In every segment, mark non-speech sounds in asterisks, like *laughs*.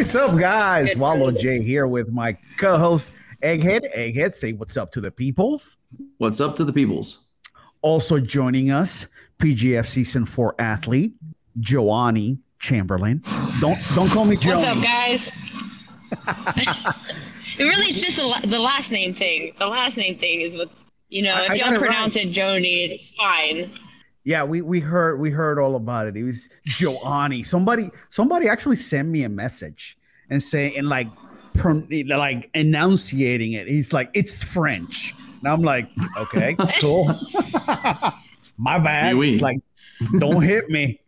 is up, guys? *laughs* Wallow J here with my co-host Egghead. Egghead, say what's up to the peoples. What's up to the peoples? Also joining us, PGF Season Four athlete Joanie Chamberland. Don't don't call me Joanie. What's up, guys? *laughs* it really is just the, the last name thing. The last name thing is what's you know. If I y'all got it pronounce it Joni, it's fine. Yeah, we we heard we heard all about it. It was Joanie. Somebody somebody actually sent me a message and say and like pron- like enunciating it. He's like, it's French. And I'm like, okay, cool. *laughs* My bad. Oui, oui. It's like, don't hit me.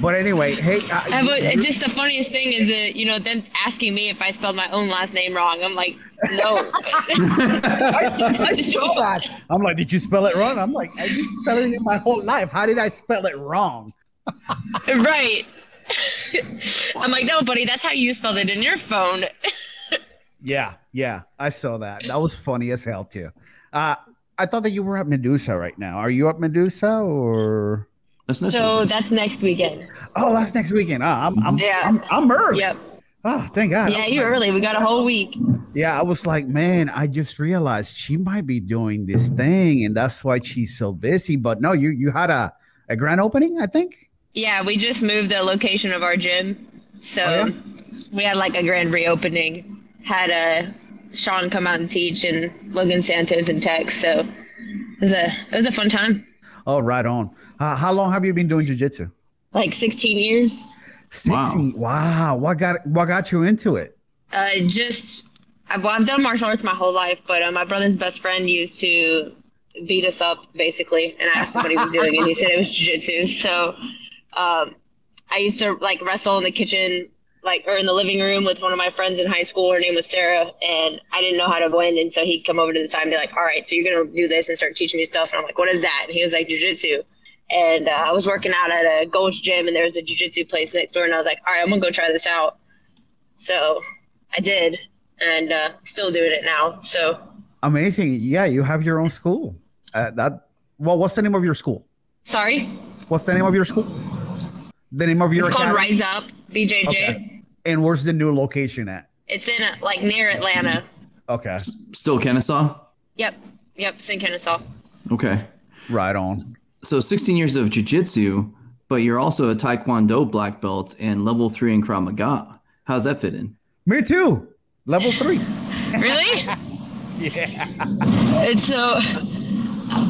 But anyway, hey, Uh, uh, but just the funniest thing is that you know them asking me if I spelled my own last name wrong. I'm like, no. *laughs* *laughs* I, I saw that. I'm like, did you spell it wrong? I'm like, I've been spelling it my whole life. How did I spell it wrong? *laughs* right. I'm like, no, buddy, that's how you spelled it in your phone. Yeah, yeah, I saw that. That was funny as hell too. Uh, I thought that you were at Medusa right now. Are you at Medusa or? That's next So week. that's next weekend. Oh, that's next weekend. Ah, I'm, I'm, Yeah. I'm, I'm early. Yep. Oh, thank God. Yeah, you're like- early. We got a whole week. Yeah, I was like, man, I just realized she might be doing this thing, and that's why she's so busy. But no, you you had a a grand opening, I think. Yeah, we just moved the location of our gym, so Oh, yeah? we had like a grand reopening. Had a Sean come out and teach, and Logan Santos and Tex. So it was a it was a fun time. Oh, right on. Uh, how long have you been doing jujitsu? Like 16 years. Sixty. Wow. What got what got you into it? Uh, just I've, well, I've done martial arts my whole life, but uh, my brother's best friend used to beat us up basically, and I asked him what he was doing, and he said it was jiu-jitsu. So um, I used to like wrestle in the kitchen, like or in the living room with one of my friends in high school. Her name was Sarah, and I didn't know how to win, and so he'd come over to the side and be like, "All right, so you're gonna do this," and start teaching me stuff, and I'm like, "What is that?" And he was like, "Jiu-jitsu." And uh, I was working out at a Gold's Gym, and there was a jiu-jitsu place next door, and I was like, "All right, I'm gonna go try this out." So I did, and uh, still doing it now. So Amazing. Yeah, you have your own school. Uh, that. Well, what's the name of your school? sorry, What's the name of your school? The name of your it's called? Rise Up BJJ. Okay. And where's the new location at? It's in uh, like near Atlanta. Okay. Still Kennesaw? Yep, yep, it's in Kennesaw. Okay. Right on. So 16 years of jiu-jitsu, but you're also a taekwondo black belt and level three in Krav Maga. How's that fit in? Me too. Level three. *laughs* Really? yeah. it's so.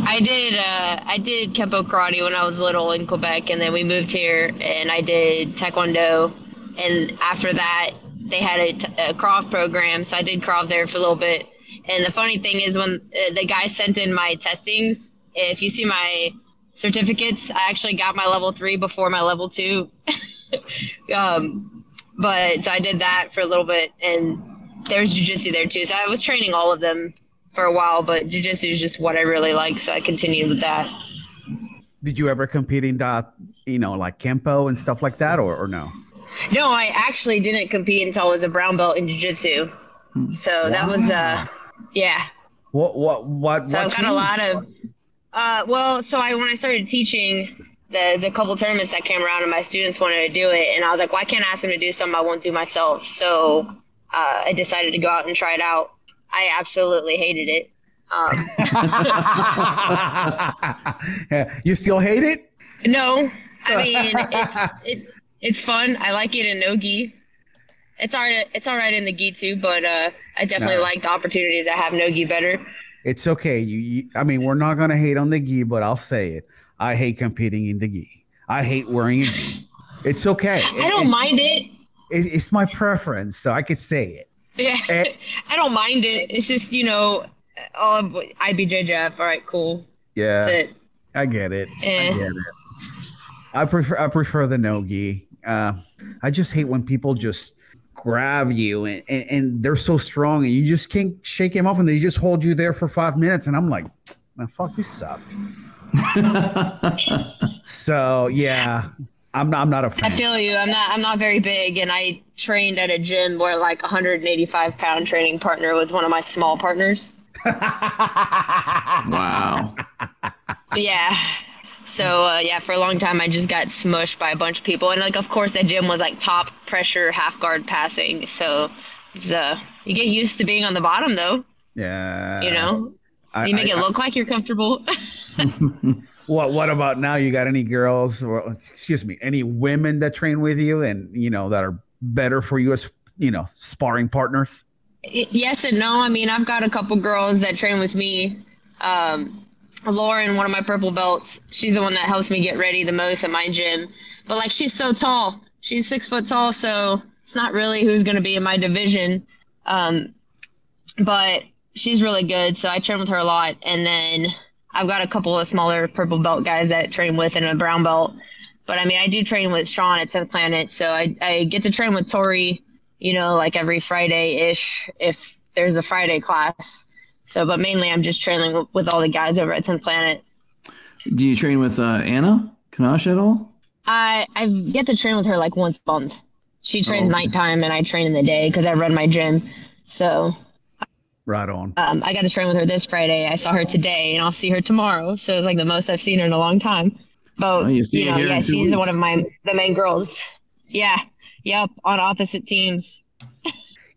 I did uh, I did kempo karate when I was little in Quebec, and then we moved here, and I did taekwondo, and after that they had a, t- a Krav program, so I did Krav there for a little bit. And the funny thing is, when uh, the guy sent in my testings, if you see my certificates, I actually got my level three before my level two. *laughs* um, but so I did that for a little bit, and there's jujitsu there too. So I was training all of them for a while, but jujitsu is just what I really like, so I continued with that. Did you ever compete in that, you know, like Kempo and stuff like that, or, or no? No, I actually didn't compete until I was a brown belt in jiu-jitsu. So that was uh yeah. What what what? So what I've got a lot of uh well, so I when I started teaching there's a couple tournaments that came around and my students wanted to do it and I was like, Why can't I ask them to do something I won't do myself? So uh, I decided to go out and try it out. I absolutely hated it. Um, *laughs* you still hate it? no, I mean it's it, it's fun. I like it in no gi. It's all right. It's all right in the gi too, but uh, I definitely No. like the opportunities I have no gi better. It's okay. You, you, I mean, we're not gonna hate on the gi, but I'll say it. I hate competing in the gi. I hate wearing a gi. It's okay. I don't It- mind it. it- it's my preference, so I could say it. Yeah, Eh. *laughs* I don't mind it. It's just you know, oh, IBJJF. All right, cool. Yeah, That's it. I get it. Eh. I get it. I prefer I prefer the no gi. Uh, I just hate when people just grab you and, and, and they're so strong and you just can't shake him off and they just hold you there for five minutes and I'm like, man, fuck, this sucked. *laughs* So yeah, I'm not I'm not a I fan. feel you. I'm not. I'm not very big, and I trained at a gym where like 185 pound training partner was one of my small partners. *laughs* Wow. Yeah. So uh, yeah, for a long time I just got smushed by a bunch of people, and like of course that gym was like top pressure half guard passing. So it's, uh, you get used to being on the bottom though. Yeah. You know, I, you make I- it look like you're comfortable. *laughs* *laughs* What What about now? You got any girls, or excuse me, any women that train with you, and you know that are better for you as you know sparring partners? Yes and no. I mean, I've got a couple girls that train with me. Um, Lauren, one of my purple belts, she's the one that helps me get ready the most at my gym. But like, she's so tall. She's six foot tall, so it's not really who's going to be in my division. Um, but she's really good, so I train with her a lot. And then I've got a couple of smaller purple belt guys that I train with and a brown belt. But I mean, I do train with Sean at 10th Planet, so I, I get to train with Tori, you know, like every Friday ish if there's a Friday class. So, but mainly I'm just training with, with all the guys over at 10th Planet. Do you train with uh, Anna Kanash at all? I I get to train with her like once a month. She trains Oh. nighttime and I train in the day because I run my gym. So Right on. um, I got to train with her this Friday. I saw her today and I'll see her tomorrow. So it's like the most I've seen her in a long time. But Oh, you see you know, here yeah, in two she's one of my the main girls. Yeah, yep, on opposite teams.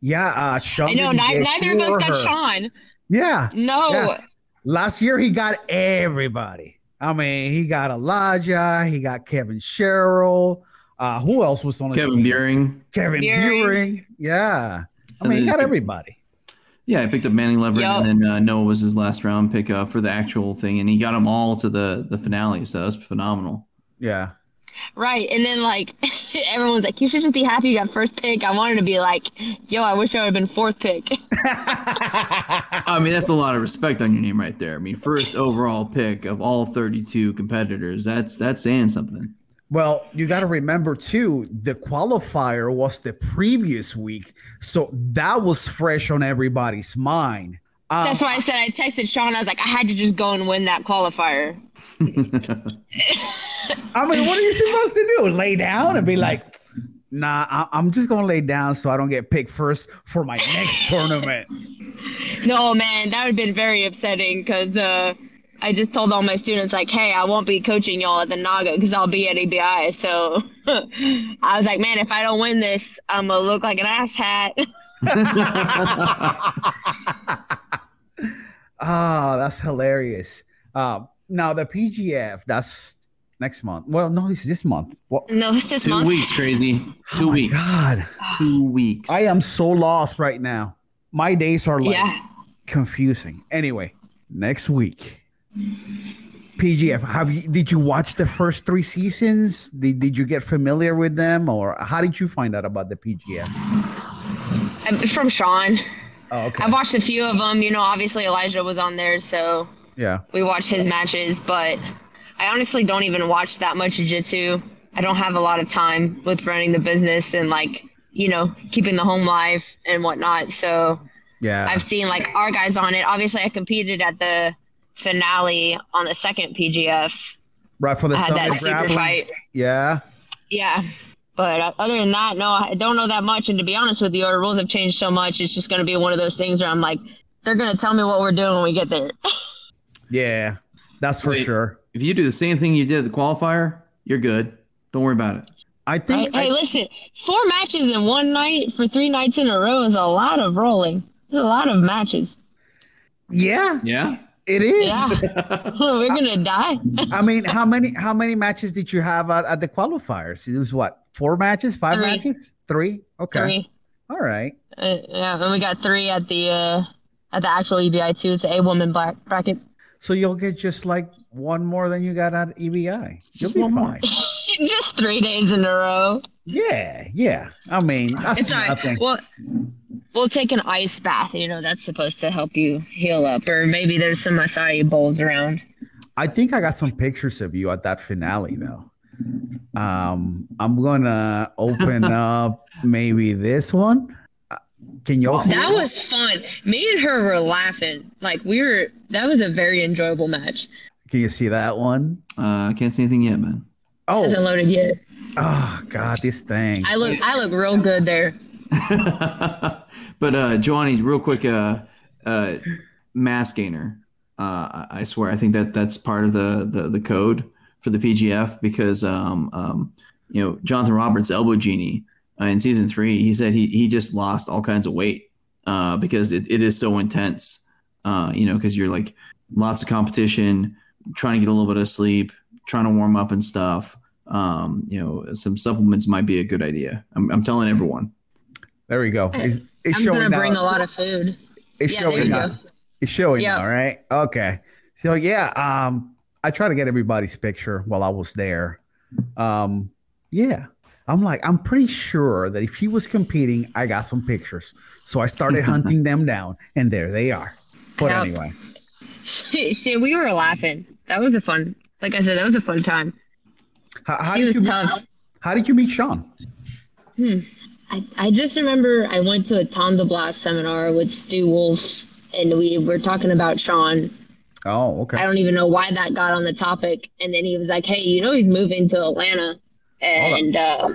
Yeah, uh, Sean. I know didn't ni- get neither of us got her. Sean. Yeah, No, Yeah. last year he got everybody. I mean, he got Elijah, he got Kevin Sherrill. Uh, who else was on the Kevin team? Beering. Kevin Beering. Beering. Yeah. I mean, he got everybody. Yeah, I picked up Manning Leverett, Yup. and then uh, Noah was his last round pick uh, for the actual thing, and he got them all to the the finale. So that's phenomenal. Yeah. Right. And then like *laughs* everyone's like, you should just be happy you got first pick. I wanted to be like, yo, I wish I would have been fourth pick. *laughs* I mean, that's a lot of respect on your name right there. I mean, first overall pick of all 32 competitors. That's that's saying something. Well, you got to remember too, the qualifier was the previous week, so that was fresh on everybody's mind. Um, That's why I said I texted Sean. I was like, I had to just go and win that qualifier. *laughs* I mean, what are you supposed to do? Lay down and be like, "Nah, I- I'm just gonna lay down so I don't get picked first for my next *laughs* tournament." No, man, that would have been very upsetting because uh, I just told all my students, like, hey, I won't be coaching y'all at the Naga because I'll be at EBI. So *laughs* I was like, man, if I don't win this, I'm going to look like an asshat. Oh, that's hilarious. Uh, now the PGF, that's next month. Well, no, it's this month. What? no, it's this Two month. weeks, crazy. Two Oh my weeks. God, Two weeks. I am so lost right now. My days are like Yeah. confusing. Anyway, next week. PGF, have you did you watch the first three seasons? Did, did you get familiar with them or how did you find out about the PGF? I'm from Sean. Oh, okay. I've watched a few of them. You know, obviously Elijah was on there, so yeah. we watched his matches, but I honestly don't even watch that much jiu-jitsu. I don't have a lot of time with running the business and like, you know, keeping the home life and whatnot. So Yeah. I've seen like our guys on it. Obviously I competed at the finale on the second PGF. right for the I had that super grappling. fight. Yeah. Yeah. But uh, other than that, no, I don't know that much. And to be honest with you, our rules have changed so much. It's just going to be one of those things where I'm like, they're going to tell me what we're doing when we get there. *laughs* Yeah. That's for Wait. sure. if you do the same thing you did at the qualifier, you're good. Don't worry about it. I think hey, I- listen, four matches in one night for three nights in a row is a lot of rolling. It's a lot of matches. yeah, Yeah. it is. Yeah. *laughs* We're going to die. I mean, how many how many matches did you have at, at the qualifiers? It was what four matches, five Three. matches, three. Okay, Three. all right. Uh, yeah, and we got three at the uh, at the actual EBI too. It's the A woman black brackets. So you'll get just like one more than you got at EBI. You'll Just be fine. *laughs* Just three days in a row. Yeah, yeah. I mean, that's It's all right. Well, we'll take an ice bath. You know, that's supposed to help you heal up. Or maybe there's some acai bowls around. I think I got some pictures of you at that finale though. Um, I'm gonna open *laughs* up maybe this one. Uh, Can you all see That it? was fun. Me and her were laughing. Like we were. That was a very enjoyable match. Can you see that one? Uh, I can't see anything yet, man. Oh hasn't Oh, loaded yet. oh God, this thing. I look. I look real good there. *laughs* but uh Giovanni, real quick, uh uh mass gainer. Uh I- I swear I think that that's part of the the, the code for the PGF because um, um, you know Jonathan Roberts, Elbow Genie, uh, in season three, he said he he just lost all kinds of weight uh, because it, it is so intense. Uh, you know, because you're like lots of competition, trying to get a little bit of sleep, trying to warm up and stuff. Um, you know, some supplements might be a good idea. I'm, I'm telling everyone. There we go. It's, it's I'm showing gonna bring now. a lot of food. It's Yeah, there showing you now. go. It's showing Yep. now, right? Okay. So yeah, um, I try to get everybody's picture while I was there. Um, yeah. I'm like, I'm pretty sure that if he was competing, I got some pictures. So I started *laughs* hunting them down, and there they are. But anyway, See, we were laughing. That was a fun. Like I said, that was a fun time. how, how She did was you tough. how did you meet Sean? Hmm. I, I just remember I went to a Tom DeBlass seminar with Stu Wolf, and we were talking about Sean. Oh, okay. I don't even know why that got on the topic. And then he was like, "Hey, you know he's moving to Atlanta," and uh,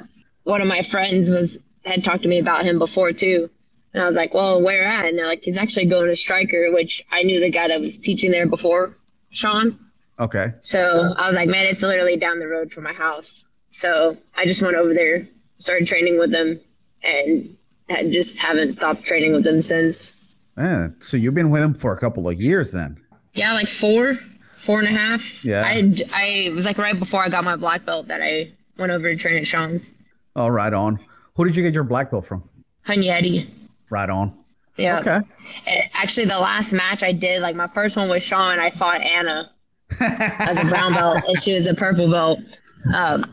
one of my friends was had talked to me about him before too. And I was like, "Well, where at?" And they're like, "He's actually going to Striker," which I knew the guy that was teaching there before, Sean. Okay. So I was like, "Man, it's literally down the road from my house." So I just went over there, started training with them, and I just haven't stopped training with them since. Yeah. So you've been with him for a couple of years then. Yeah, like four, four and a half. Yeah. I, I it was like right before I got my black belt that I went over to train at Sean's. All right on. Who did you get your black belt from? Hunyadi. Right on. Yeah. Okay. And actually, the last match I did, like my first one with Sean, I fought Anna as a brown belt, and she was a purple belt. Um,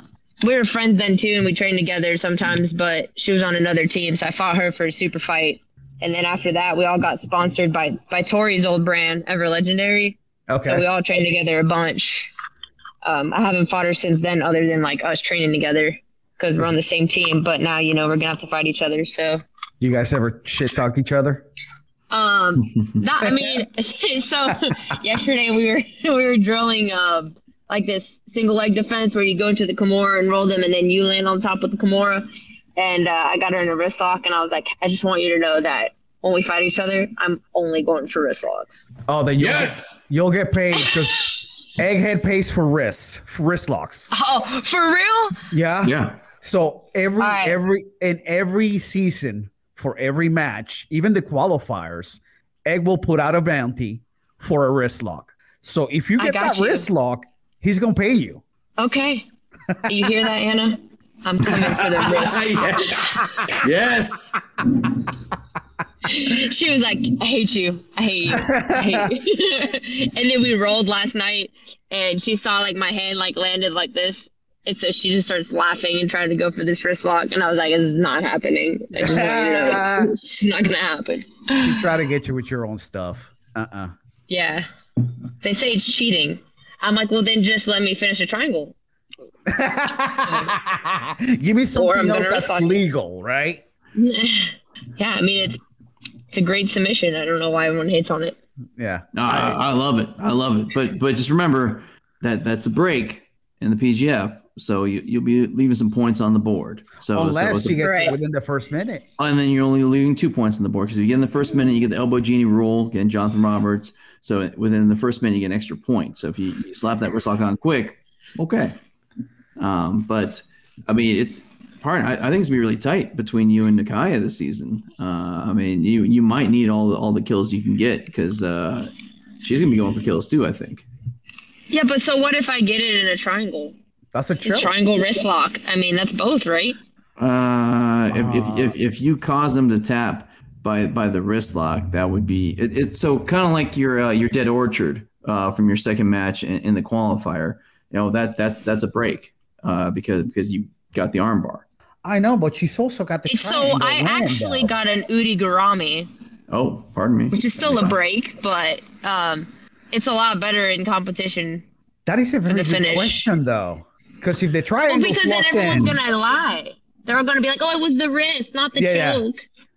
we were friends then too, and we trained together sometimes. But she was on another team, so I fought her for a super fight. And then after that, we all got sponsored by by Tori's old brand, Ever Legendary. Okay. So we all trained together a bunch. Um, I haven't fought her since then, other than like us training together because we're on the same team. But now, you know, we're gonna have to fight each other. So, you guys ever shit talk each other? um, *laughs* that I mean, *laughs* so yesterday we were *laughs* we were drilling um like this single leg defense where you go into the Kimura and roll them, and then you land on top of the Kimura. And uh, I got her in a wrist lock, and I was like, I just want you to know that when we fight each other, I'm only going for wrist locks. Oh, then you'll Yes. get, you'll get paid because Egghead pays for wrists, for wrist locks. Oh, for real? Yeah. Yeah. So every All right. every in every season for every match, even the qualifiers, Egg will put out a bounty for a wrist lock. So if you get that you. wrist lock, he's gonna pay you. Okay. Do you hear that, Anna? I'm coming for the *laughs* wrist. yes. *laughs* She was like, I hate you. I hate you. I hate you. *laughs* and then we rolled last night and she saw like my hand like landed like this. And so she just starts laughing and trying to go for this wrist lock. And I was like, this is not happening. I you know it's not going to happen. She try to get you with your own stuff. Uh uh Yeah. They say it's cheating. I'm like, well, then just let me finish a triangle. *laughs* Give me something else that's lock you. legal, right? *laughs* yeah. I mean, it's, it's a great submission. I don't know why everyone hates on it. Yeah. No, I, I love it. I love it. But but just remember that that's a break in the PGF. So you, you'll be leaving some points on the board. So, so Unless it's a- she gets Right. it within the first minute. and then you're only leaving two points on the board because if you get in the first minute, you get the elbow genie rule, again, Jonathan Roberts. So within the first minute, you get an extra point. So if you, you slap that wrist lock on quick, okay. Um, but I mean, it's part. I, I think it's gonna be really tight between you and Nakaya this season. Uh, I mean, you you might need all the, all the kills you can get because uh, she's gonna be going for kills too. I think. Yeah, but so what if I get it in a triangle? That's a It's choke. triangle wrist lock. I mean, that's both, right? Uh, if, if, if, if you cause them to tap by by the wrist lock, that would be it, it's so kind of like your uh, your dead orchard uh, from your second match in, in the qualifier. You know that that's that's a break uh, because because you got the armbar. I know, but she's also got the So triangle I actually though. got an Ude Garami, Oh, pardon me. which is still a break, but um, it's a lot better in competition. That is a very good finish. question, though. Because if they the Well, triangle's because then everyone's in, gonna lie. They're all gonna be like, "Oh, it was the wrist, not the Yeah, yeah. choke."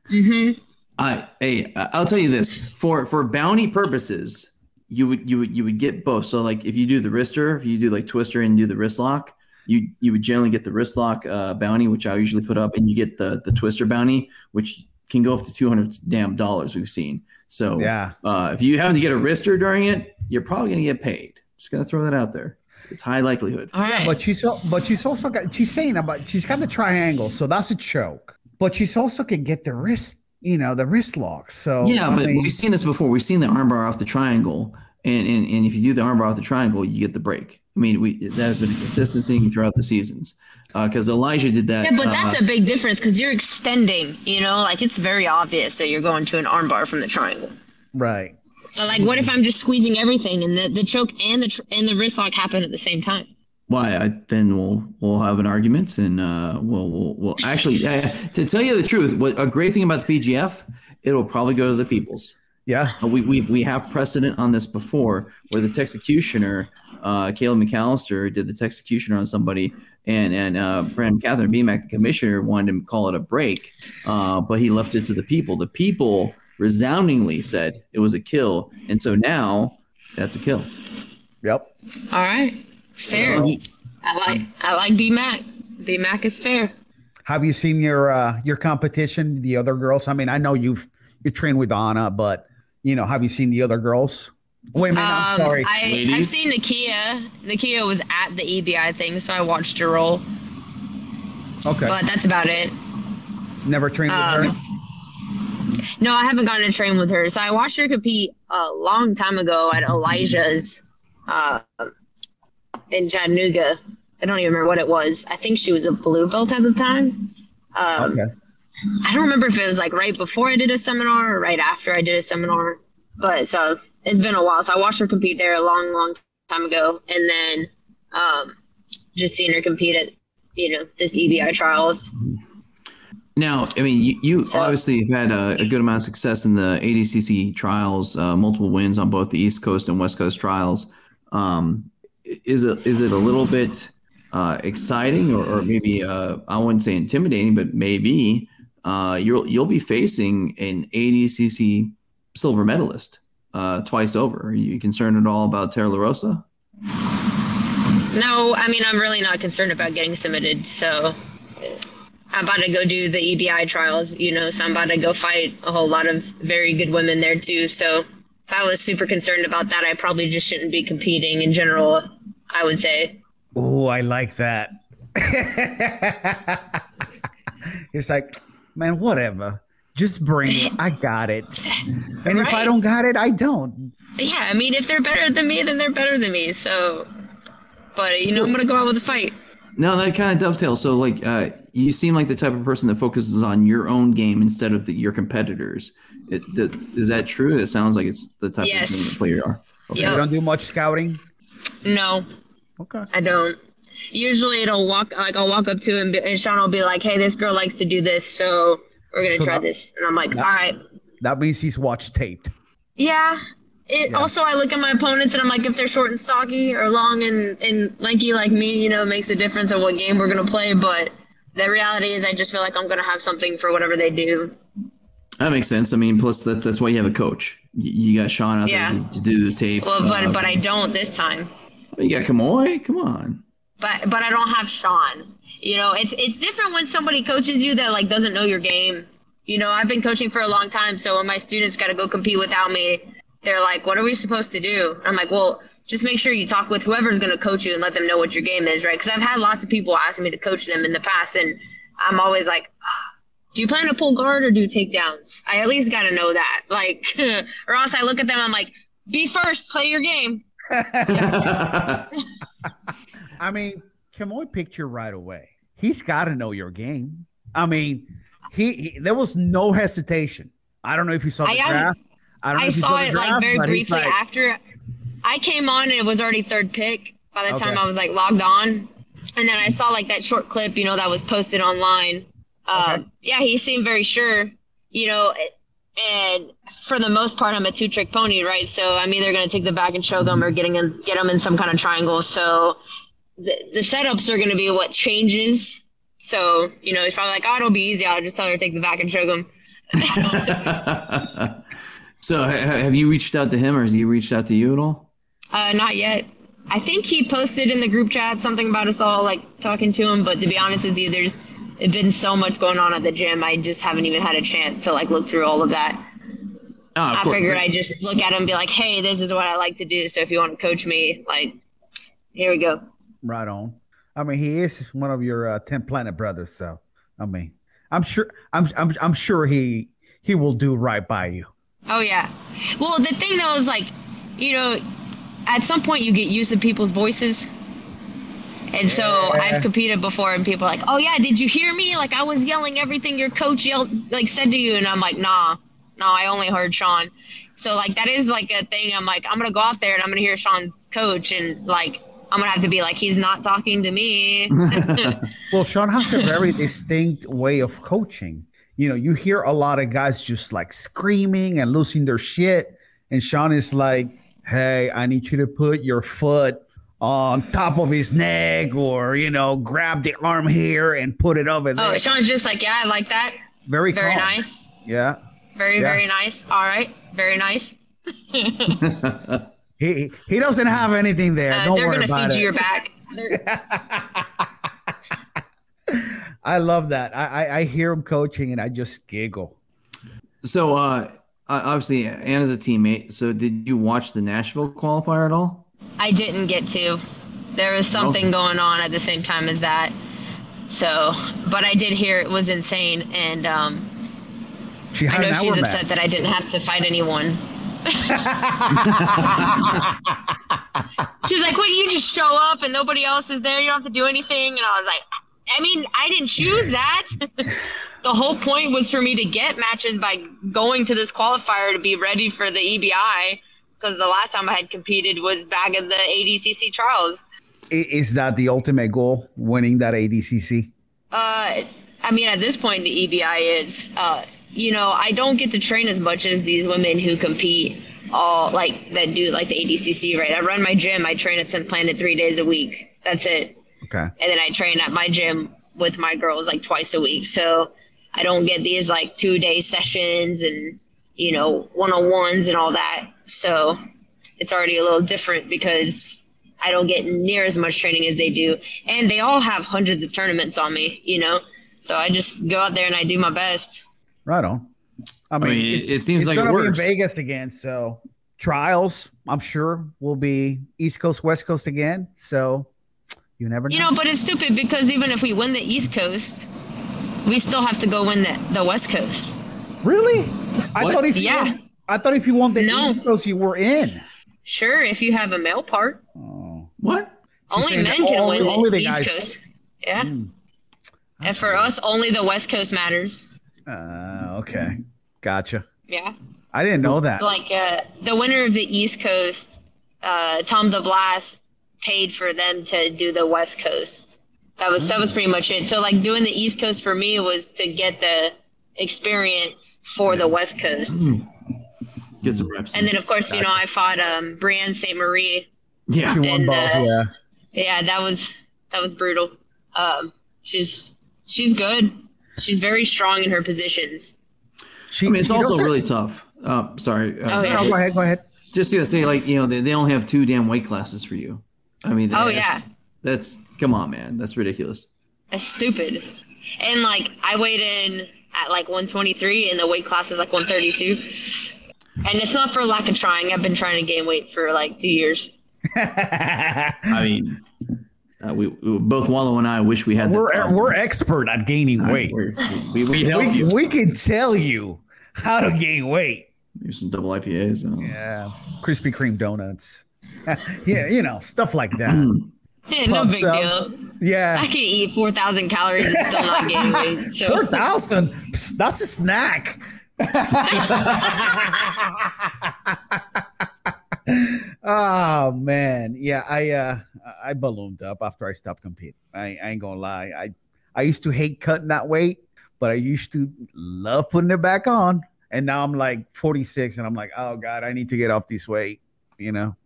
hmm I hey, I'll tell you this for for bounty purposes, you would you would you would get both. So like if you do the wrister, if you do like twister and do the wrist lock, you you would generally get the wrist lock uh, bounty, which I usually put up, and you get the the twister bounty, which can go up to two hundred damn dollars. We've seen. So yeah, uh, if you happen to get a wrister during it, you're probably gonna get paid. Just gonna throw that out there. It's high likelihood. All right. But she's but she's also got she's saying about she's got the triangle, so that's a choke. But she's also can get the wrist, you know, the wrist lock. So Yeah, I but mean, we've seen this before. We've seen the armbar off the triangle, and, and and if you do the armbar off the triangle, you get the break. I mean, we that has been a consistent thing throughout the seasons. Because Elijah did that. yeah, but that's uh, a big difference because you're extending. You know, like it's very obvious that you're going to an armbar from the triangle. right. But like, what if I'm just squeezing everything and the, the choke and the tr- and the wrist lock happen at the same time? why I, then we'll we'll have an argument and uh, we'll, we'll we'll actually uh, *laughs* to tell you the truth. What a great thing about the PGF, it'll probably go to the peoples. Yeah. Uh, We, we, we have precedent on this before where the executioner, uh, Caleb McAllister, did the executioner on somebody, and and uh, Brandon Catherine BMAC, the commissioner, wanted to call it a break, uh, but he left it to the people. The people resoundingly said it was a kill, and so now that's a kill. Yep. All right, fair. I like I like B Mac. B Mac is fair. Have you seen your uh your competition, the other girls? I mean, I know you've you trained with Anna, but you know, have you seen the other girls? Wait a minute, I'm Um, sorry. I, I've seen Nakia. Nakia was at the EBI thing, so I watched her roll. okay. But that's about it. Never trained with um, her. No, I haven't gotten to train with her. So I watched her compete a long time ago at Elijah's uh, in Chattanooga. I don't even remember what it was. I think she was a blue belt at the time. Um, Okay. I don't remember if it was like right before I did a seminar or right after I did a seminar. But so it's been a while. So I watched her compete there a long, long time ago, and then um, just seeing her compete at you know this EBI trials. Now, I mean, you, you So- obviously have had a, a good amount of success in the ADCC trials, uh, multiple wins on both the East Coast and West Coast trials. Um, is it is it a little bit uh, exciting, or, or maybe uh, I wouldn't say intimidating, but maybe uh, you'll you'll be facing an ADCC silver medalist uh, twice over. Are you concerned at all about Tara LaRosa? No, I mean I'm really not concerned about getting submitted. So uh, I'm about to go do the EBI trials, you know. So I'm about to go fight a whole lot of very good women there too. So if I was super concerned about that, I probably just shouldn't be competing in general. I would say. Oh, I like that. *laughs* it's like, man, whatever. Just bring it. I got it. And if I don't got it, I don't. Yeah, I mean if they're better than me, then they're better than me. So, but you know I'm gonna go out with a fight. No, that kind of dovetails. So, like, uh, you seem like the type of person that focuses on your own game instead of the, your competitors. It, th- is that true? It sounds like it's the type Yes. of thing that player you are. Okay. Yep. You don't do much scouting. No, Okay. I don't. Usually it'll walk like I'll walk up to him and Sean will be like, "Hey, this girl likes to do this, so we're gonna So try that- this." And I'm like, that- "All right." That means he's watched taped. Yeah. It Yeah. also I look at my opponents and I'm like, if they're short and stocky or long and, and lanky like me, you know, it makes a difference on what game we're gonna play. But the reality is, I just feel like I'm gonna have something for whatever they do. That makes sense. I mean, plus that's that's why you have a coach. You, you got Sean out Yeah. there to do the tape. Well, but Uh, but I don't this time. you got Kamoy. Come on. But but I don't have Sean. You know, it's it's different when somebody coaches you that like doesn't know your game. You know, I've been coaching for a long time, so when my students got to go compete without me, they're like, "What are we supposed to do?" I'm like, "Well, just make sure you talk with whoever's going to coach you and let them know what your game is, right?" Because I've had lots of people ask me to coach them in the past, and I'm always like, "Ah, "Do you plan to pull guard or do takedowns?" I at least got to know that, like, *laughs* or else I look at them, I'm like, "Be first, play your game." *laughs* *laughs* I mean, Kamoy picked you right away. He's got to know your game. I mean, he, he there was no hesitation. I don't know if you saw the I draft. I don't know I if you saw saw it draft, like very briefly like, after I came on and it was already third pick by the time I was like logged on. And then I saw like that short clip, you know, that was posted online. Um, Okay. Yeah, he seemed very sure, you know, and for the most part, I'm a two trick pony, right? So I'm either going to take the back and choke them or getting in, get them in some kind of triangle. So the, the setups are going to be what changes. So, you know, he's probably like, oh, it'll be easy. I'll just tell her to take the back and show them. *laughs* so, ha- have you reached out to him, or has he reached out to you at all? Uh, not yet. I think he posted in the group chat something about us all like talking to him, but to be honest with you, there's been so much going on at the gym. I just haven't even had a chance to like look through all of that. Oh, of I course. figured I'd just look at him and be like, hey, this is what I like to do. So if you want to coach me, like, Here we go. Right on. I mean, he is one of your uh, 10th Planet brothers, so I mean, I'm sure, I'm, I'm, I'm sure he he will do right by you. Oh yeah. Well, the thing though is like, you know, at some point you get used to people's voices. And so Yeah. I've competed before, and people are like, "Oh yeah, did you hear me? Like I was yelling everything your coach yelled, like said to you," and I'm like, "Nah, no, I only heard Sean." So like that is like a thing. I'm like, I'm gonna go out there and I'm gonna hear Sean coach, and like I'm gonna have to be like, he's not talking to me. *laughs* Well, Sean has a very distinct way of coaching. You know, you hear a lot of guys just like screaming and losing their shit, and Sean is like, "Hey, I need you to put your foot on top of his neck, or you know, grab the arm here and put it over there." oh, Sean's just like, yeah, I like that. very Very calm. nice. Yeah, Very Yeah. very nice. All right, very nice. *laughs* *laughs* he he doesn't have anything there. Uh, Don't they're worry gonna about feed it. you your back. *laughs* I love that. I, I I hear him coaching and I just giggle. So, uh, obviously, Anna's a teammate. So, did you watch the Nashville qualifier at all? I didn't get to. There was something going on at the same time as that. So, but I did hear it was insane, and um, She I know she's upset match. that I didn't have to fight anyone. *laughs* she's like, "Wait, you just show up and nobody else is there? You don't have to do anything?" And I was like, "I mean, I didn't choose that. *laughs* the whole point was for me to get matches by going to this qualifier to be ready for the EBI." Because the last time I had competed was back at the ADCC trials. Is that the ultimate goal? Winning that ADCC? Uh, I mean, at this point, the EBI is, uh, you know, I don't get to train as much as these women who compete all like that do like the ADCC, right? I run my gym, I train at 10th Planet three days a week. That's it. Okay. And then I train at my gym with my girls like twice a week. So I don't get these like two day sessions and, you know, one on ones and all that. So it's already a little different because I don't get near as much training as they do. And they all have hundreds of tournaments on me, you know? So I just go out there and I do my best. Right on. I mean, mean, it- it seems it's like it gonna be in. Vegas again, so trials. I'm sure will be East Coast, West Coast again. So you never know. You know, but it's stupid because even if we win the East Coast, we still have to go win the, the West Coast. really? I thought if you Yeah. won, I thought if you won the No. East Coast, you were in. Sure, if you have a male part. Oh, What? She's only men can only- win the only the East guys- Coast. Yeah. Hmm. and for weird. us, only the West Coast matters. Uh, okay, gotcha. Yeah. I didn't know that. Like uh, the winner of the East Coast, uh, Tom DeBlass paid for them to do the West Coast. That was that was pretty much it. So like doing the East Coast for me was to get the experience for the West Coast. Get some reps. And then of course, you know, I fought um Brianna Ste-Marie. yeah. She won and, both. uh, yeah. Yeah, that was that was brutal. Um she's she's good. She's very strong in her positions. She, I mean, it's she also really tough. Uh, sorry. Uh, Oh, yeah. No, go ahead. Go ahead. Just gonna say, like, you know, they, they only have two damn weight classes for you. I mean, Oh that- yeah. That's come on, man. That's ridiculous. That's stupid. And like I weighed in at like 123 and the weight class is like 132. And it's not for lack of trying. I've been trying to gain weight for like two years. *laughs* I mean, uh, we, we both Wallow and I wish we had. we're problem. we're expert at gaining weight. We're- we we, we help We, you. we can tell you how to gain weight. Here's some double IPAs. uh, Yeah, Krispy Kreme donuts. *laughs* yeah, you know stuff like that. *clears throat* Yeah, no big subs. deal. I can eat 4,000 calories and still not gain weight. *laughs* So four thousand. That's a snack. *laughs* oh man, yeah. I uh I ballooned up after I stopped competing. I, I ain't gonna lie. I I used to hate cutting that weight, but I used to love putting it back on. And now I'm like 46, and I'm like, oh god, I need to get off this weight. You know.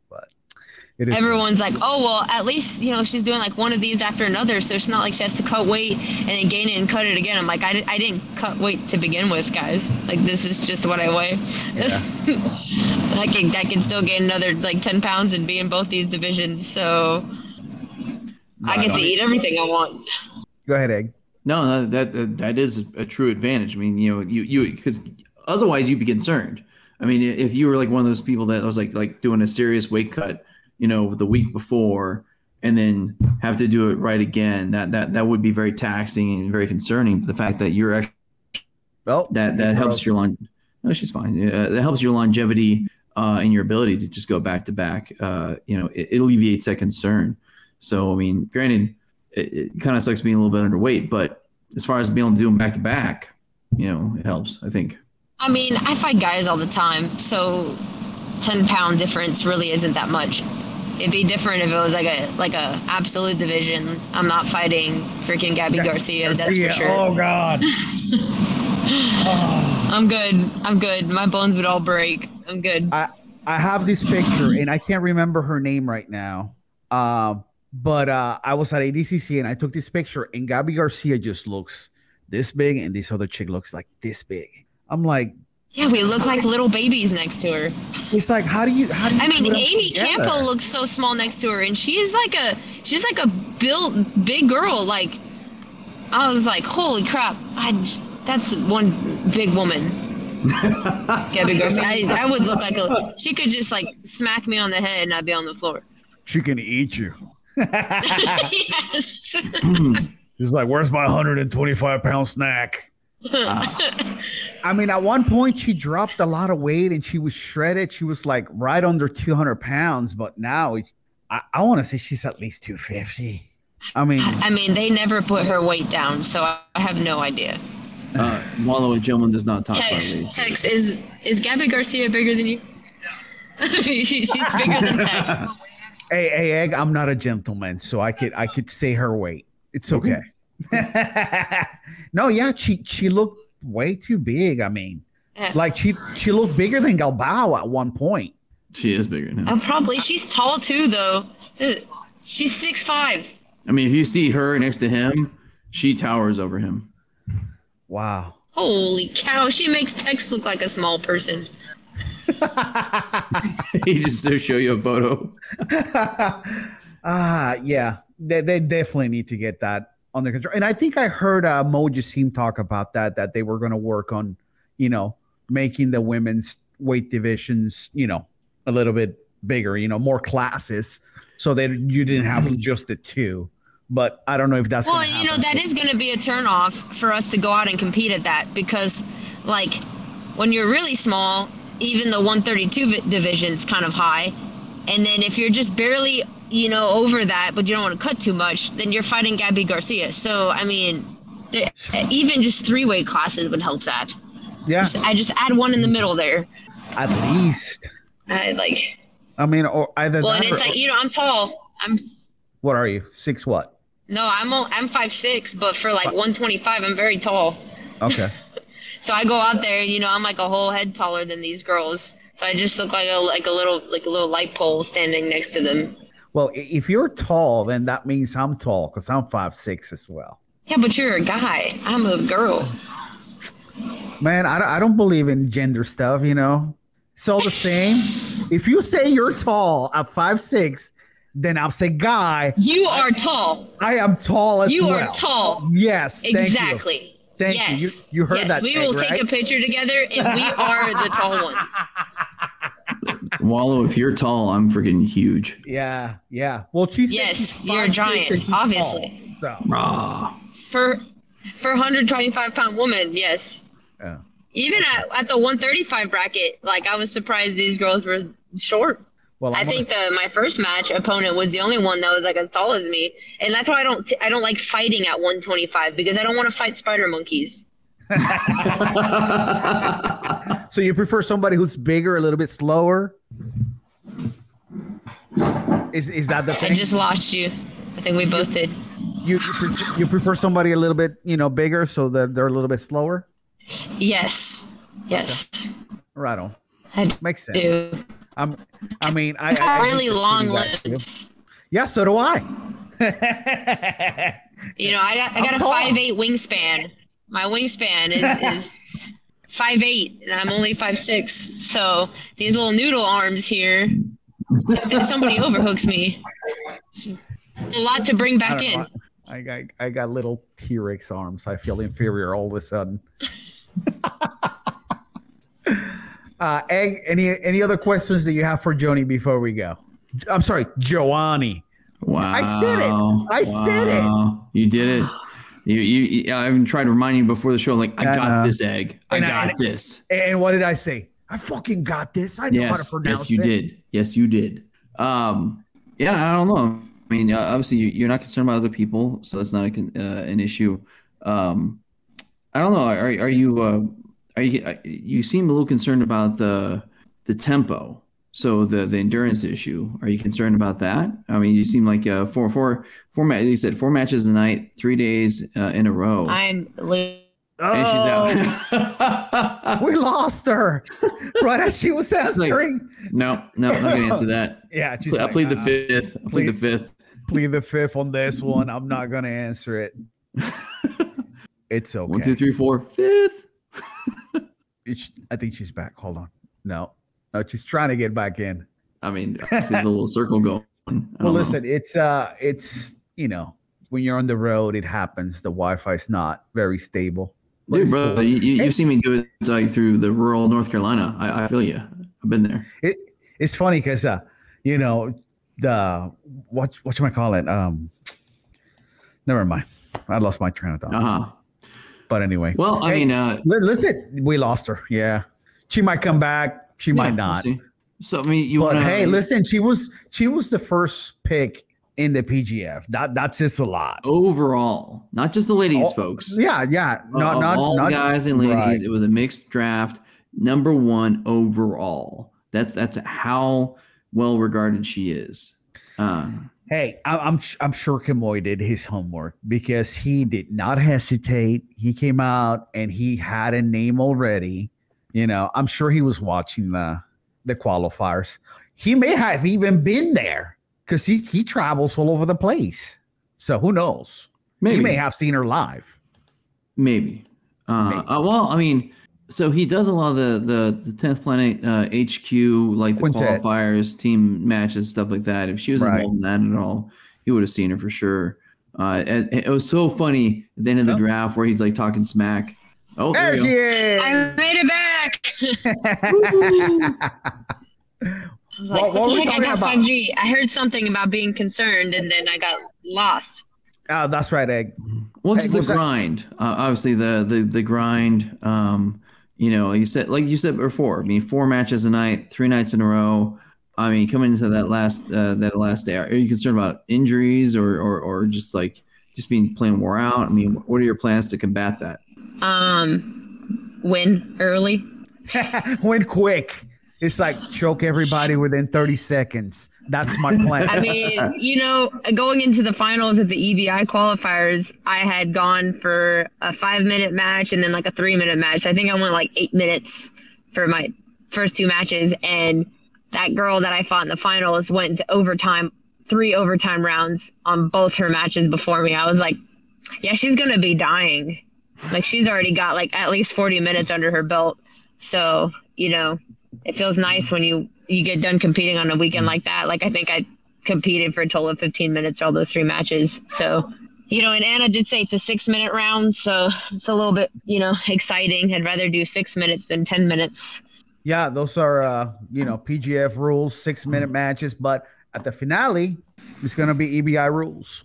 Everyone's like, oh, well, at least, you know, she's doing like one of these after another. So it's not like she has to cut weight and then gain it and cut it again. I'm like, I, di- I didn't cut weight to begin with, guys. Like, this is just what I weigh. *laughs* I can, I can still gain another like 10 pounds and be in both these divisions. So I get to eat everything I want. Go ahead, egg. No, no, that, that that is a true advantage. I mean, you know, you you because otherwise you'd be concerned. I mean, if you were like one of those people that was like like doing a serious weight cut, you know, the week before, and then have to do it right again. That that that would be very taxing and very concerning. But the fact that you're actually Well, that that helps your long. No, she's fine. Uh, that helps your longevity uh, and your ability to just go back to back. Uh, you know, it, it alleviates that concern. So, I mean, granted, it, it kind of sucks being a little bit underweight, but as far as being able to do them back to back, you know, it helps. I think. I mean, I fight guys all the time, so ten pound difference really isn't that much. It'd be different if it was like a like a absolute division. I'm not fighting freaking Gabby Garcia, that's for sure. Oh God. *laughs* I'm good. I'm good. My bones would all break. I'm good. I I have this picture and I can't remember her name right now. Um, but uh, I was at ADCC and I took this picture and Gabby Garcia just looks this big and this other chick looks like this big. I'm like, Yeah, we look like little babies next to her. it's like, how do you? How do you? I mean, Amy together? Campo looks so small next to her, and she's like a she's like a built big girl. Like I was like, holy crap! I just, that's one big woman. *laughs* Gabby Garcia. I, I would look like a. She could just like smack me on the head, and I'd be on the floor. She can eat you. *laughs* yes. *laughs* He's like, where's my 125 pound snack? Ah. I mean, at one point she dropped a lot of weight and she was shredded. She was like right under 200 pounds, but now it- I, I want to say she's at least 250. I mean, I mean, they never put her weight down, so I have no idea. Uh, Wallow a gentleman does not talk about Tex, race. Tex, is is Gabby Garcia bigger than you? *laughs* She's bigger than Tex. *laughs* hey, hey, Egg, I'm not a gentleman, so I could I could say her weight. It's okay. *laughs* no, yeah, she she looked way too big. I mean, like she she looked bigger than Galvão at one point. She is bigger now. Oh, probably. She's tall too, though. She's six five. I mean, if you see her next to him, she towers over him. Wow. Holy cow! She makes Tex look like a small person. *laughs* he just to show you a photo. *laughs* Ah, yeah, they, they definitely need to get that under control. And I think I heard uh, Mo Jassim talk about that, that they were going to work on, you know, making the women's weight divisions, you know, a little bit bigger, you know, more classes, so that you didn't have just the two. But I don't know if that's Well, you know that is going to be a turnoff for us to go out and compete at that because, like, when you're really small, even the 132 vi- division's kind of high, and then if you're just barely, you know, over that, but you don't want to cut too much, then you're fighting Gabby Garcia. So I mean, even just three weight classes would help that. yeah, Just- I just add one in the middle there. at least. I like. I mean, or either Well, and it's or- like you know, I'm tall. I'm what are you? Six what? no, I'm I'm five six, but for like 125, I'm very tall. Okay. *laughs* So I go out there, you know, I'm like a whole head taller than these girls. So I just look like a like a little like a little light pole standing next to them. Well, if you're tall, then that means I'm tall because I'm five six as well. Yeah, but you're a guy. I'm a girl. Man, I, don't- I don't believe in gender stuff, you know. It's all the same. if you say you're tall at five six, then I'll say guy. You are tall. I am tall as You well. are tall. Yes, thank you. Exactly. Thank yes. You- you heard yes. that, We will Egg, take right? a picture together, and we are the tall ones. *laughs* Wallow, if you're tall, I'm freaking huge. Yeah, yeah. Well, she said Yes, she's you're a giant, and obviously. tall, so Rah. For for 125 pound woman, yes. yeah. Even at, at the 135 bracket, like I was surprised these girls were short. Well, I I'm think gonna, the my first match opponent was the only one that was like as tall as me, and that's why I don't I don't like fighting at 125 because I don't want to fight spider monkeys. *laughs* so you prefer somebody who's bigger, a little bit slower? Is is that the thing? I just lost you. I think we both did. you you prefer, you prefer somebody a little bit you know bigger so that they're a little bit slower? Yes, yes, Right on. I Makes sense. do. I'm, I mean, I, I I really long limbs. Yeah, so do I. You know, I got I I'm got a tall. five eight wingspan. My wingspan is *laughs* is five eight, and I'm only five six. So these little noodle arms here. If somebody *laughs* overhooks me, it's a lot to bring back don't in. I got I got little T Rex arms. I feel inferior all of a sudden. *laughs* uh, Egg, any any other questions that you have for Joni before we go? I'm sorry, Joanny. Wow. I said it. I said it. You did it. You, you, I even tried to remind you before the show, like, I got know. this egg. I And I- got this. And what did I say? I fucking got this. I know how to Yes, pronounce yes, you it. did. Yes, you did. Um, yeah, I don't know. I mean, uh, obviously, you, you're not concerned about other people, so that's not a, uh, an issue. Um, I don't know. Are, are you? Uh, are you? uh, You seem a little concerned about the the tempo. So the the endurance issue. Are you concerned about that? I mean, you seem like uh, four four four. Ma- you said four matches a night, three days uh, in a row, I'm lo- and she's Oh, out. *laughs* we lost her right as she was like- answering. no, no, I'm not gonna answer that. *laughs* yeah, she's I'll like, plead the uh, fifth. I'll plead the fifth. plead the fifth on this one. I'm not gonna answer it. *laughs* It's okay. One, two, three, four, fifth. I think she's back. Hold on. No, no, she's trying to get back in. I mean, I see the little circle going. Well, know. listen, it's uh, it's you know, when you're on the road, it happens. The Wi-Fi's not very stable. Dude, it's bro, cool. you, you've seen me do it like through the rural North Carolina. I, I feel you. I've been there. It, it's funny because uh, you know, the what what should I call it? Um, never mind. I lost my train of thought. Uh huh. But anyway, Well, I Hey, mean, uh, listen, we lost her. Yeah, she might come back. She yeah, might we'll not. see. So I mean, you but want to? hey, listen, she was she was the first pick in the PGF. That that says a lot. overall, not just the ladies, Oh, folks. Yeah, yeah. Not Of not all not guys and ladies. right. It was a mixed draft. Number one overall. That's that's how well regarded she is. Uh, Hey, I- I'm I'm sure Kamoy did his homework because he did not hesitate. He came out and he had a name already. You know, I'm sure he was watching the the qualifiers. He may have even been there because he he travels all over the place. So who knows? maybe. He may have seen her live. Maybe. Uh, Maybe. uh, well, I mean, so he does a lot of the the the tenth planet uh, HQ, like the Quintet. qualifiers, team matches, stuff like that. If she was Right. involved in that at all, he would have seen her for sure. Uh, it, it was so funny at the end of the Yep. draft where he's like talking smack. Oh, there, There she go. I is. made it back. *laughs* I was like, What- what, what were we the heck? I talking got about? 5G. I heard something about being concerned, and then I got lost. oh, that's right, Egg. What's Hey, it's the was that- grind. Uh, obviously, the the the grind. Um, you know, you said like you said before. I mean, four matches a night, three nights in a row. I mean, coming into that last uh, that last day, are you concerned about injuries or or or just like just being plain wore out? I mean, what are your plans to combat that? Um, win early. *laughs* Went quick. It's like choke everybody within 30 seconds. That's my plan. I mean, you know, going into the finals of the EBI qualifiers, I had gone for a five minute match and then like a three minute match. I think I went like eight minutes for my first two matches. And that girl that I fought in the finals went to overtime, three overtime rounds on both her matches before me. I was like, yeah, she's going to be dying. Like she's already got like at least 40 minutes under her belt. So, you know, it feels nice when you you get done competing on a weekend like that. Like I think I competed for a total of 15 minutes all those three matches. So, you know, and Anna did say it's a six minute round, so it's a little bit, you know, exciting. I'd rather do six minutes than 10 minutes. yeah, those are uh, you know, PGF rules, six minute matches, but at the finale, it's gonna be EBI rules.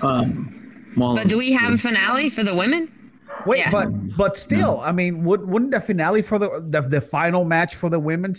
Um, well, But do we have a finale for the women? Wait, Yeah. but but still, I mean, would wouldn't the finale for the, the the final match for the women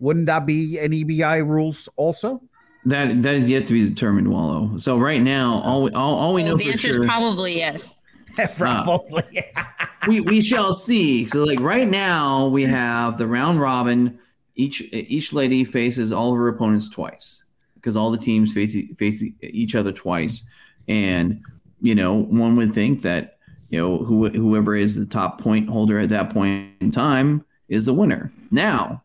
wouldn't that be an EBI rules also? that that is yet to be determined, Wallow. So right now, all we, all, all we know the for answer sure. is probably yes. *laughs* Probably. Uh, we we shall see. So like right now we have the round robin. Each each lady faces all of her opponents twice because all the teams face e- face each other twice, and you know one would think that you know who, whoever is the top point holder at that point in time is the winner. Now,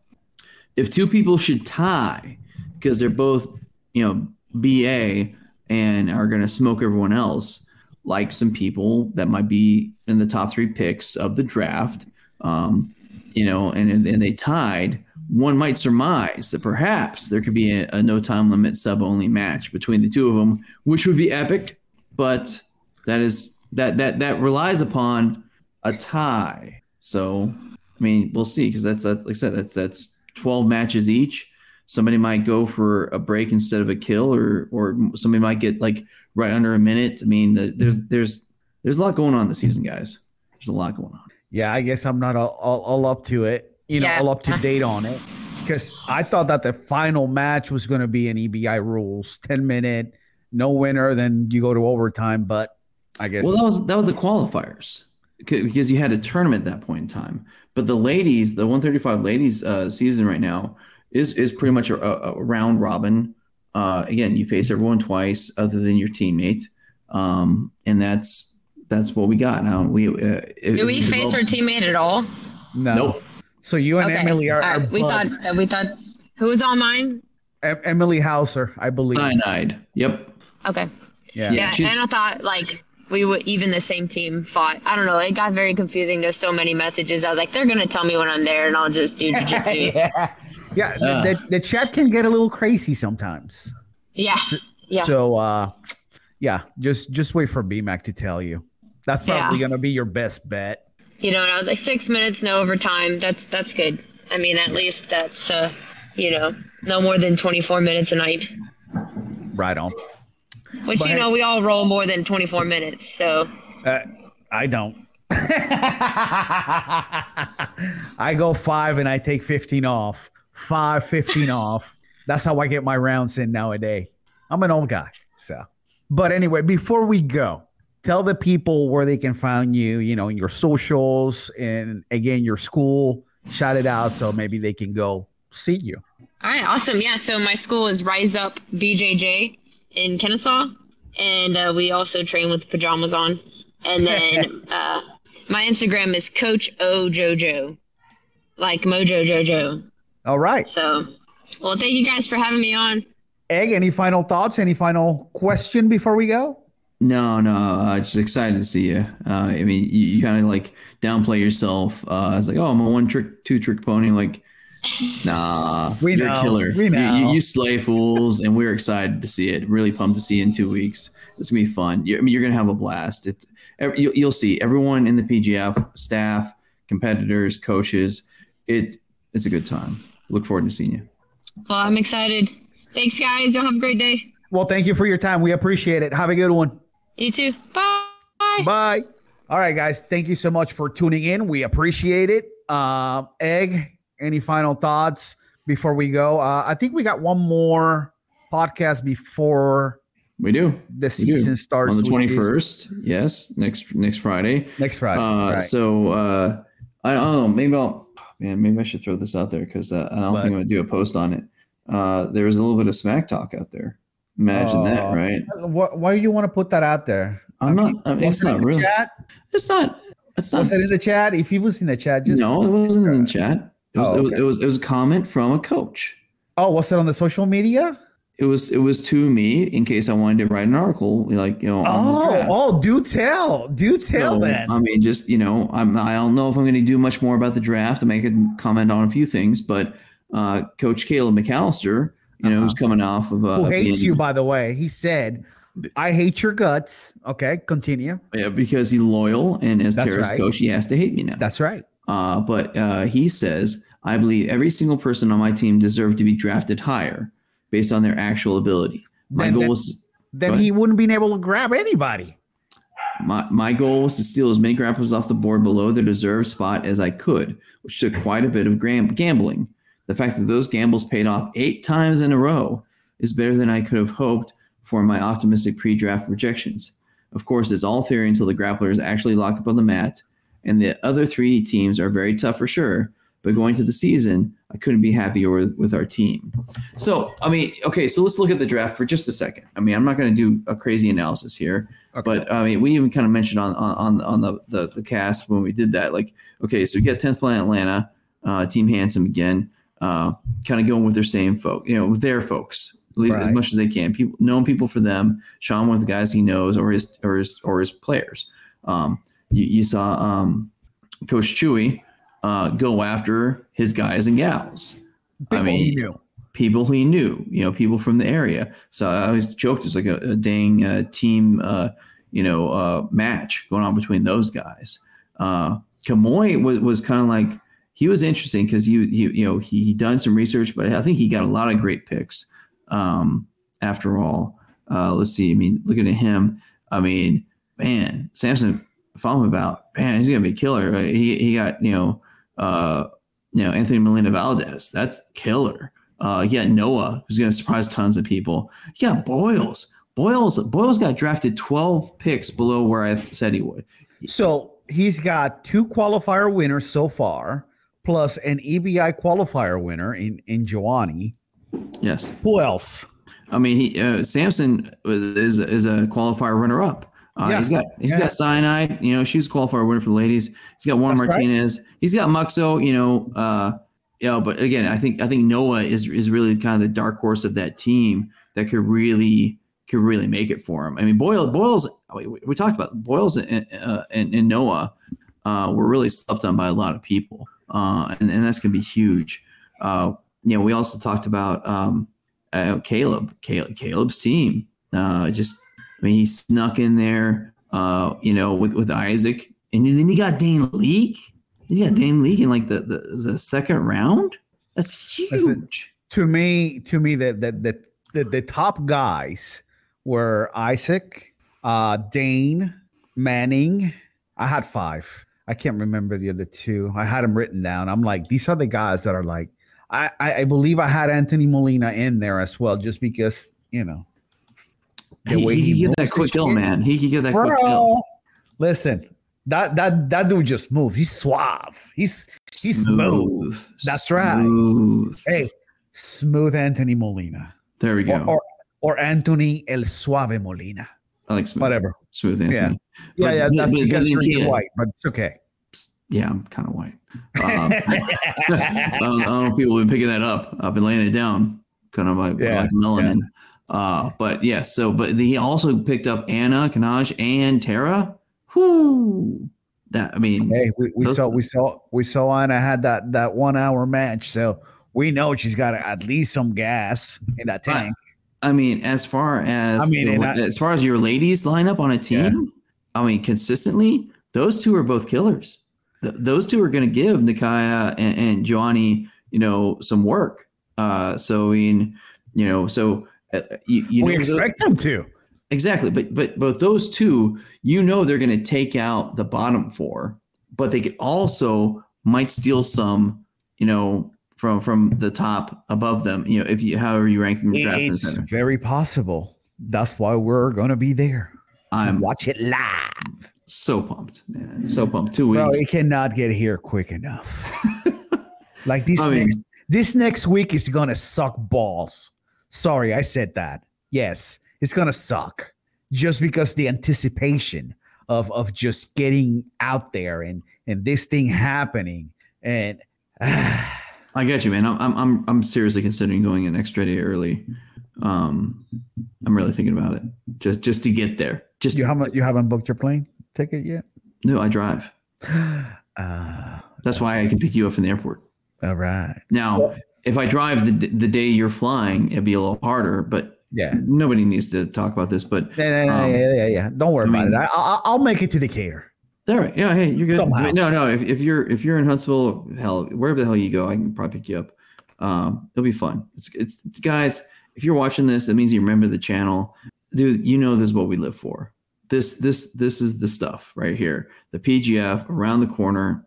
if two people should tie because they're both you know BA and are going to smoke everyone else like some people that might be in the top three picks of the draft, um, you know, and and they tied. One might surmise that perhaps there could be a, a no time limit sub only match between the two of them, which would be epic. But that is that that that relies upon a tie. So I mean, we'll see because that's, that's like I said, that's that's twelve matches each. somebody might go for a break instead of a kill, or or somebody might get like right under a minute. I mean, there's there's there's a lot going on this season, guys. There's a lot going on. Yeah, I guess I'm not all, all, all up to it, you know, Yeah. all up to date on it. *laughs* Because I thought that the final match was going to be an EBI rules, 10 minute, no winner, then you go to overtime. But I guess Well, that was that was the qualifiers because you had a tournament at that point in time. But the ladies, the 135 ladies uh, season right now is is pretty much a, a, a round robin. Uh, again, you face everyone twice other than your teammate, um, and that's that's what we got now. We uh, it- Do we face our teammate at all? no. Nope. So you and Okay. Emily are, All are. We thought buds. that we thought who was on mine? Em- Emily Hauser, I believe. Cyanide. Yep. Okay. Yeah. Yeah, Yeah, she's- and I thought like we would even the same team fought. I don't know. It got very confusing. There's so many messages. I was like, they're gonna tell me when I'm there, and I'll just do jujitsu. *laughs* yeah. Yeah. the- Uh. the, the chat can get a little crazy sometimes. yeah. Yeah. So uh yeah, just just wait for BMAC to tell you. That's Yeah. probably gonna be your best bet. You know, and I was like, six minutes, no overtime. That's that's good. I mean, at least that's uh, you know, no more than 24 minutes a night. Right on. Which But you know, we all roll more than 24 minutes. So Uh, I don't. *laughs* I go five and I take 15 off. Five, 15 *laughs* off. That's how I get my rounds in nowadays. I'm an old guy. So, but anyway, before we go, tell the people where they can find you, you know, in your socials and again, your school. Shout it out so maybe they can go see you. All right, awesome. Yeah, so my school is Rise Up BJJ in Kennesaw, and uh, we also train with pajamas on. And then *laughs* uh, my Instagram is Coach O Jojo, like Mojo Jojo. All right. So, well, thank you guys for having me on. Egg, any final thoughts? Any final question before we go? No, no, uh, just excited to see you. Uh, I mean, you, you kind of like downplay yourself. Uh, it's like, oh, I'm a one trick, two trick pony. Like, nah, We you're know, a killer. we know. You, you slay fools, and we're excited to see it. Really pumped to see you in two weeks. It's gonna be fun. You, I mean, you're gonna have a blast. It's you, you'll see everyone in the PGF staff, competitors, coaches. It it's a good time. Look forward to seeing you. Well, I'm excited. Thanks, guys. Y'all have a great day. Well, thank you for your time. We appreciate it. Have a good one. You too. Bye. Bye. All right, guys. Thank you so much for tuning in. We appreciate it. Um, Egg, any final thoughts before we go? Uh, I think we got one more podcast before We do the We do. season starts on the twenty is. Yes, next next Friday. next Friday. Uh, right. So uh, I don't know. Maybe I'll. Man, maybe I should throw this out there because uh, I don't But- think I'm gonna do a post on it. Uh, there was a little bit of smack talk out there. Imagine that, Oh. right? Wh- why do you want to put that out there? I'm not. I mean, it's not real. chat? It's not. It's not. Was it in the chat? If he was in the chat, just no, it wasn't in the chat. It was, Oh, it was. okay. It was. It was a comment from a coach. oh, was it on the social media? It was. It was to me in case I wanted to write an article, like you know. Oh, oh, do tell, do tell So, then. I mean, just you know, I'm I don't know if I'm going to do much more about the draft. I may could comment on a few things, but uh, Coach Caleb McAllister, you know, who's coming off of uh, Uh-huh. Who hates you, by the way? He said, "I hate your guts." Okay, continue. Yeah, because he's loyal, and as Kara's right. coach, he has to hate me now. That's right. Uh, but uh, he says, I believe every single person on my team deserved to be drafted higher based on their actual ability. My Then- goal then- was Then he wouldn't been able to grab anybody. my, my goal was to steal as many grapplers off the board below their deserved spot as I could, which took quite a bit of gram- gambling. The fact that those gambles paid off eight times in a row is better than I could have hoped for my optimistic pre-draft projections. Of course, it's all theory until the grapplers actually lock up on the mat, and the other three teams are very tough for sure. But going to the season, I couldn't be happier with, with our team. So, I mean, okay, so let's look at the draft for just a second. I mean, I'm not going to do a crazy analysis here, but I mean, we even kind of mentioned on on on the, the the cast when we did that, like, okay, so we get 10th Planet Atlanta, uh, Team Handsome again, uh, kind of going with their same folk, you know, with their folks, at least as much as they can. People, known people for them. Sean, one of the guys he knows, or his or his or his players. Um, you, you saw um, Coach Chewy uh, go after his guys and gals. I People mean, he knew. people he knew, you know, people from the area. So I always joked it's like a, a dang uh, team, uh, you know, uh, match going on between those guys. Uh, Kamoy was, was kind of like he was interesting because he, he you know he, he done some research, but I think he got a lot of great picks. Um, after all, uh, let's see. I mean, looking at him, I mean, man, Samson, follow him about man, he's gonna be a killer. Right? He he got you know uh, you know Anthony Molina Valdez, that's killer. Uh, got Noah, who's gonna surprise tons of people. Yeah, Boyles. Boyles Boyles got drafted 12 picks below where I said he would. So he's got two qualifier winners so far, plus an EBI qualifier winner in in Joanie. Yes. Who else? I mean, he uh, Samson is is a qualifier runner up. Uh, Yeah. He's got he's Yeah. got cyanide. You know, she was a qualifier winner for the ladies. He's got Juan That's right. Martinez. He's got Muxo. You know, uh, you know, but again, I think I think Noah is is really kind of the dark horse of that team that could really could really make it for him. I mean, Boyle Boyles. We, we talked about Boyles and, uh, and, and Noah uh, were really slept on by a lot of people, uh, and, and that's going to be huge. Uh, you know, we also talked about um, uh, Caleb, Caleb, Caleb's team. Uh, just, I mean, he snuck in there, uh, you know, with, with Isaac, and then he got Dane Leak. He got Dane Leak in like the, the, the second round. That's Listen, huge. To me, to me, the the the the, the top guys were Isaac, uh, Dane, Manning. I had five. I can't remember the other two. I had them written down. I'm like, these are the guys that are like. I I, I believe I had Anthony Molina in there as well, just because you know. The He, way he, he could get that quick and kill, man. He could get that quick kill. Listen, that that that dude just moves. He's suave. He's he's smooth. That's right. Smooth. Hey, smooth Anthony Molina. There we go. or, or or Anthony El Suave Molina. I like smooth. Whatever. Smooth Anthony. Yeah. Yeah, But- yeah, that's but- but because then you're Kia- white, but it's okay. Yeah, I'm kind of white. Um, *laughs* I, don't, I don't know if people have been picking that up. I've been laying it down, kind of like, Yeah, like melanin. Uh, but yes, so but he also picked up Anna, Kanaj, and Tara. Whoo! That I mean, Hey, we, we Those- saw we saw we saw Anna had that that one hour match, so we know she's got at least some gas in that tank. I mean, as far as I mean, the- I- as far as your ladies line up on a team, I mean, consistently, those two are both killers. Th- those two are going to give Nikaya and, and Joanie, you know, some work. Uh, so I mean, you know, so Uh, you, you we know, those- expect them to. Exactly, but but both those two, you know, they're going to take out the bottom four, but they could also might steal some, you know, from from the top above them. You know, if you however you rank them, in the It's very possible. That's why we're gonna be there. I'm watch it live. so pumped, man, so pumped. Two Bro, weeks. it cannot get here quick enough. *laughs* like this I mean- next this next week is gonna suck balls. Sorry, I said that. Yes, it's gonna suck. Just because the anticipation of of just getting out there and and this thing happening and *sighs* I get you, man. I'm I'm I'm, I'm seriously considering going an extra day early. Um, I'm really thinking about it just just to get there. Just you haven't you haven't booked your plane ticket yet? no, I drive. *gasps* Uh That's why I can pick you up in the airport. all right. Now, if I drive the the day you're flying, it'd be a little harder. But Yeah. nobody needs to talk about this. But Yeah, yeah, Um, yeah, yeah, yeah. Don't worry I about mean- it. I, I, I'll make it to Decatur. all right, yeah, hey, you're good. I mean, no, no. If, if you're if you're in Huntsville, hell, wherever the hell you go, I can probably pick you up. Um, it'll be fun. It's, it's it's guys. If you're watching this, that means you remember the channel, dude. You know this is what we live for. This this this is the stuff right here. The PGF around the corner.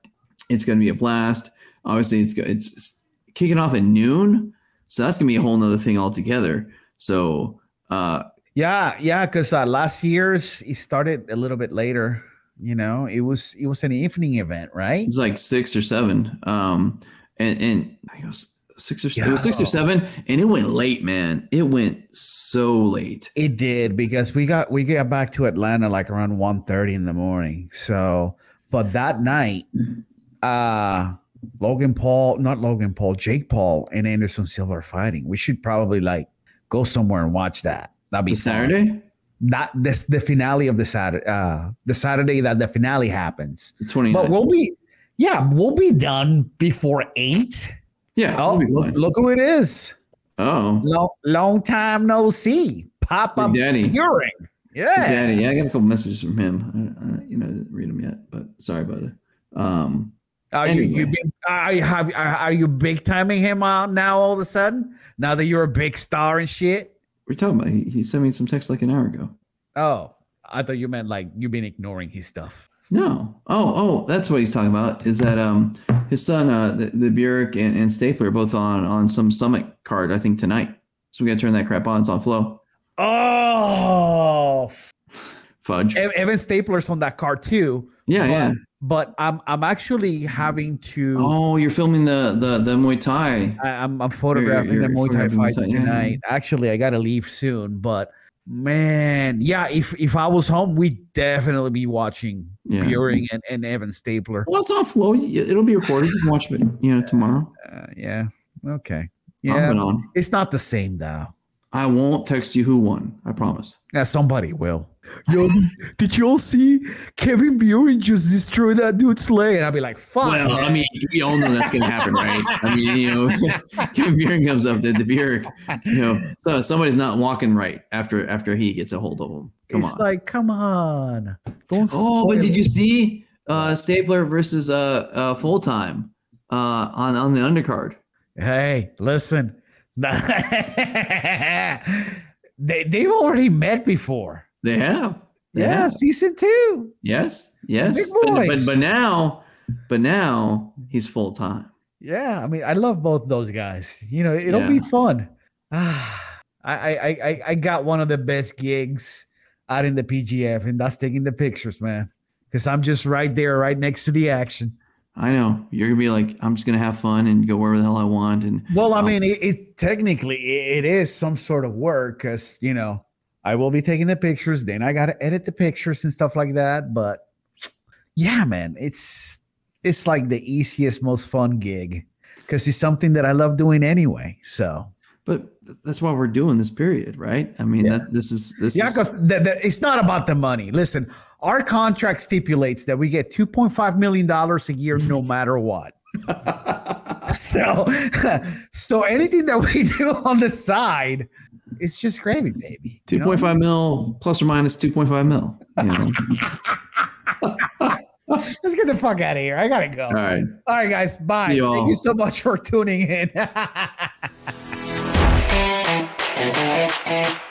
It's going to be a blast. Obviously, it's, it's kicking off at noon, so that's going to be a whole nother thing altogether. So uh, Yeah, yeah, because uh, last year's it started a little bit later. You know, it was it was an evening event, right? It's like six or seven. Um, and and I think it was six or it was six or seven, and it went late, man. It went so late. It did because we got we got back to Atlanta like around 1.30 in the morning. So, but that night, uh Logan Paul, not Logan Paul, Jake Paul and Anderson Silva are fighting. We should probably like go somewhere and watch that. That'd be fun. Saturday, Not this the finale of the Saturday uh the Saturday that the finale happens. the 29th. But we'll be yeah, we'll be done before eight. yeah. Oh, look, look who it is. oh, Long, long time no see. Pop up Big Daddy. Urine. Yeah. Danny. Yeah, I got a couple messages from him. I, I, you know, I didn't read them yet, but sorry about it. Um, Are you, you Anyway. big, are you have are, are you big timing him out now all of a sudden? Now that you're a big star and shit? We're talking about. He, he sent me some text like an hour ago. Oh, I thought you meant like you've been ignoring his stuff. No. Oh, oh, that's what he's talking about. Is that um his son, uh, the, the Burek and, and Stapler, are both on on some summit card, I think tonight. So we gotta turn that crap on. It's on flow. Oh, *laughs* Fudge. Ev- Evan Stapler's on that card too. Yeah, yeah. But I'm I'm actually having to. Oh, you're filming the the the Muay Thai. I, I'm I'm photographing you're the Muay Thai fight Muay Thai, yeah, tonight. Actually, I gotta leave soon, but man, yeah. If if I was home, we'd definitely be watching Yeah. Buring and, and Evan Stapler. Well, it's on flow. It'll be recorded. You can watch it, you know, tomorrow. Uh, yeah. Okay. Yeah. It's not the same though. I won't text you who won. I promise. Yeah, somebody will. Yo, did you all see Kevin Buren just destroy that dude's leg? And I'd be like, fuck. Well, man. I mean, we all know that's going to happen, right? I mean, you know, *laughs* Kevin Buren comes up, the, the you know, so somebody's not walking right after after he gets a hold of him. Come it's on. like, come on. Don't oh, but did you see uh, Stapler versus uh, uh, full time uh, on on the undercard? Hey, listen. *laughs* they, they've already met before. They have. They Yeah, have. season two. Yes. Yes. But, but but now, but now he's full time. Yeah, I mean, I love both those guys. You know, it'll be fun. Ah, *sighs* I, I, I, I got one of the best gigs out in the PGF, and that's taking the pictures, man. Because I'm just right there, right next to the action. I know you're gonna be like, I'm just gonna have fun and go wherever the hell I want. And Well, I Um, mean, it, it technically it, it is some sort of work because you know I will be taking the pictures, then I got to edit the pictures and stuff like that. But yeah, man, it's it's like the easiest, most fun gig because it's something that I love doing anyway. So but that's why we're doing this period, right? I mean, Yeah. that this is this yeah, because it's not about the money. Listen, our contract stipulates that we get two point five million dollars a year, no matter what. *laughs* *laughs* so, *laughs* so anything that we do on the side, it's just gravy, baby. Two point five mil, plus or minus two point five mil. You know? *laughs* Let's get the fuck out of here. I gotta go. All right, all right, guys. Bye. You Thank you so much for tuning in. *laughs*